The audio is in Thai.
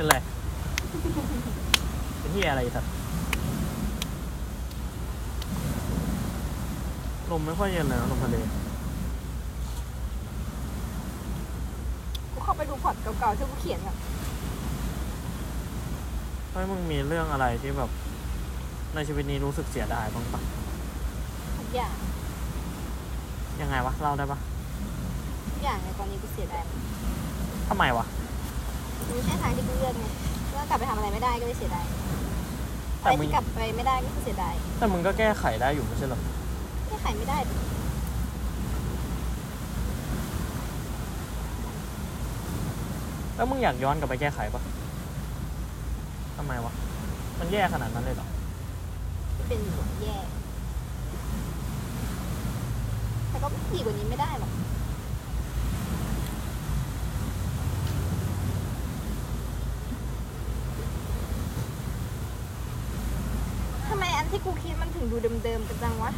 เป็นไร เป็นที่อะไรสัตว์ลมไม่ค่อยเย็นเลยนะลมทะเลกูเข้าไปดูพอร์ตเก่าๆที่กูเขียนอะเฮ้ยมึงมีเรื่องอะไรที่แบบ ในชีวิตนี้รู้สึกเสียดายบ้างปะทุกอย่างยังไงวะเล่าได้ปะทุกอย่างในตอนนี้กูเสียดายทำไมวะ มันไม่ใช่ทางที่กูเลือกไงเมื่อกลับไปทำอะไรไม่ได้ก็เลยเสียดายอะแต่ไรมึงที่กลับไปไม่ได้ก็คือเสียดายแต่มึงก็แก้ไขได้อยู่ไม่ใช่เหรอแค่ไขไม่ได้ดิแล้วมึงอยากย้อนกลับไปแก้ไขปะทำไมวะมันแย่ขนาดนั้นเลยเหรอที่เป็นอยู่แย่แต่ก็ดีกว่านี้ไม่ได้หรอกทำไมอัน ที่กูคิดมันถึงดูเดิมๆกันจังวะ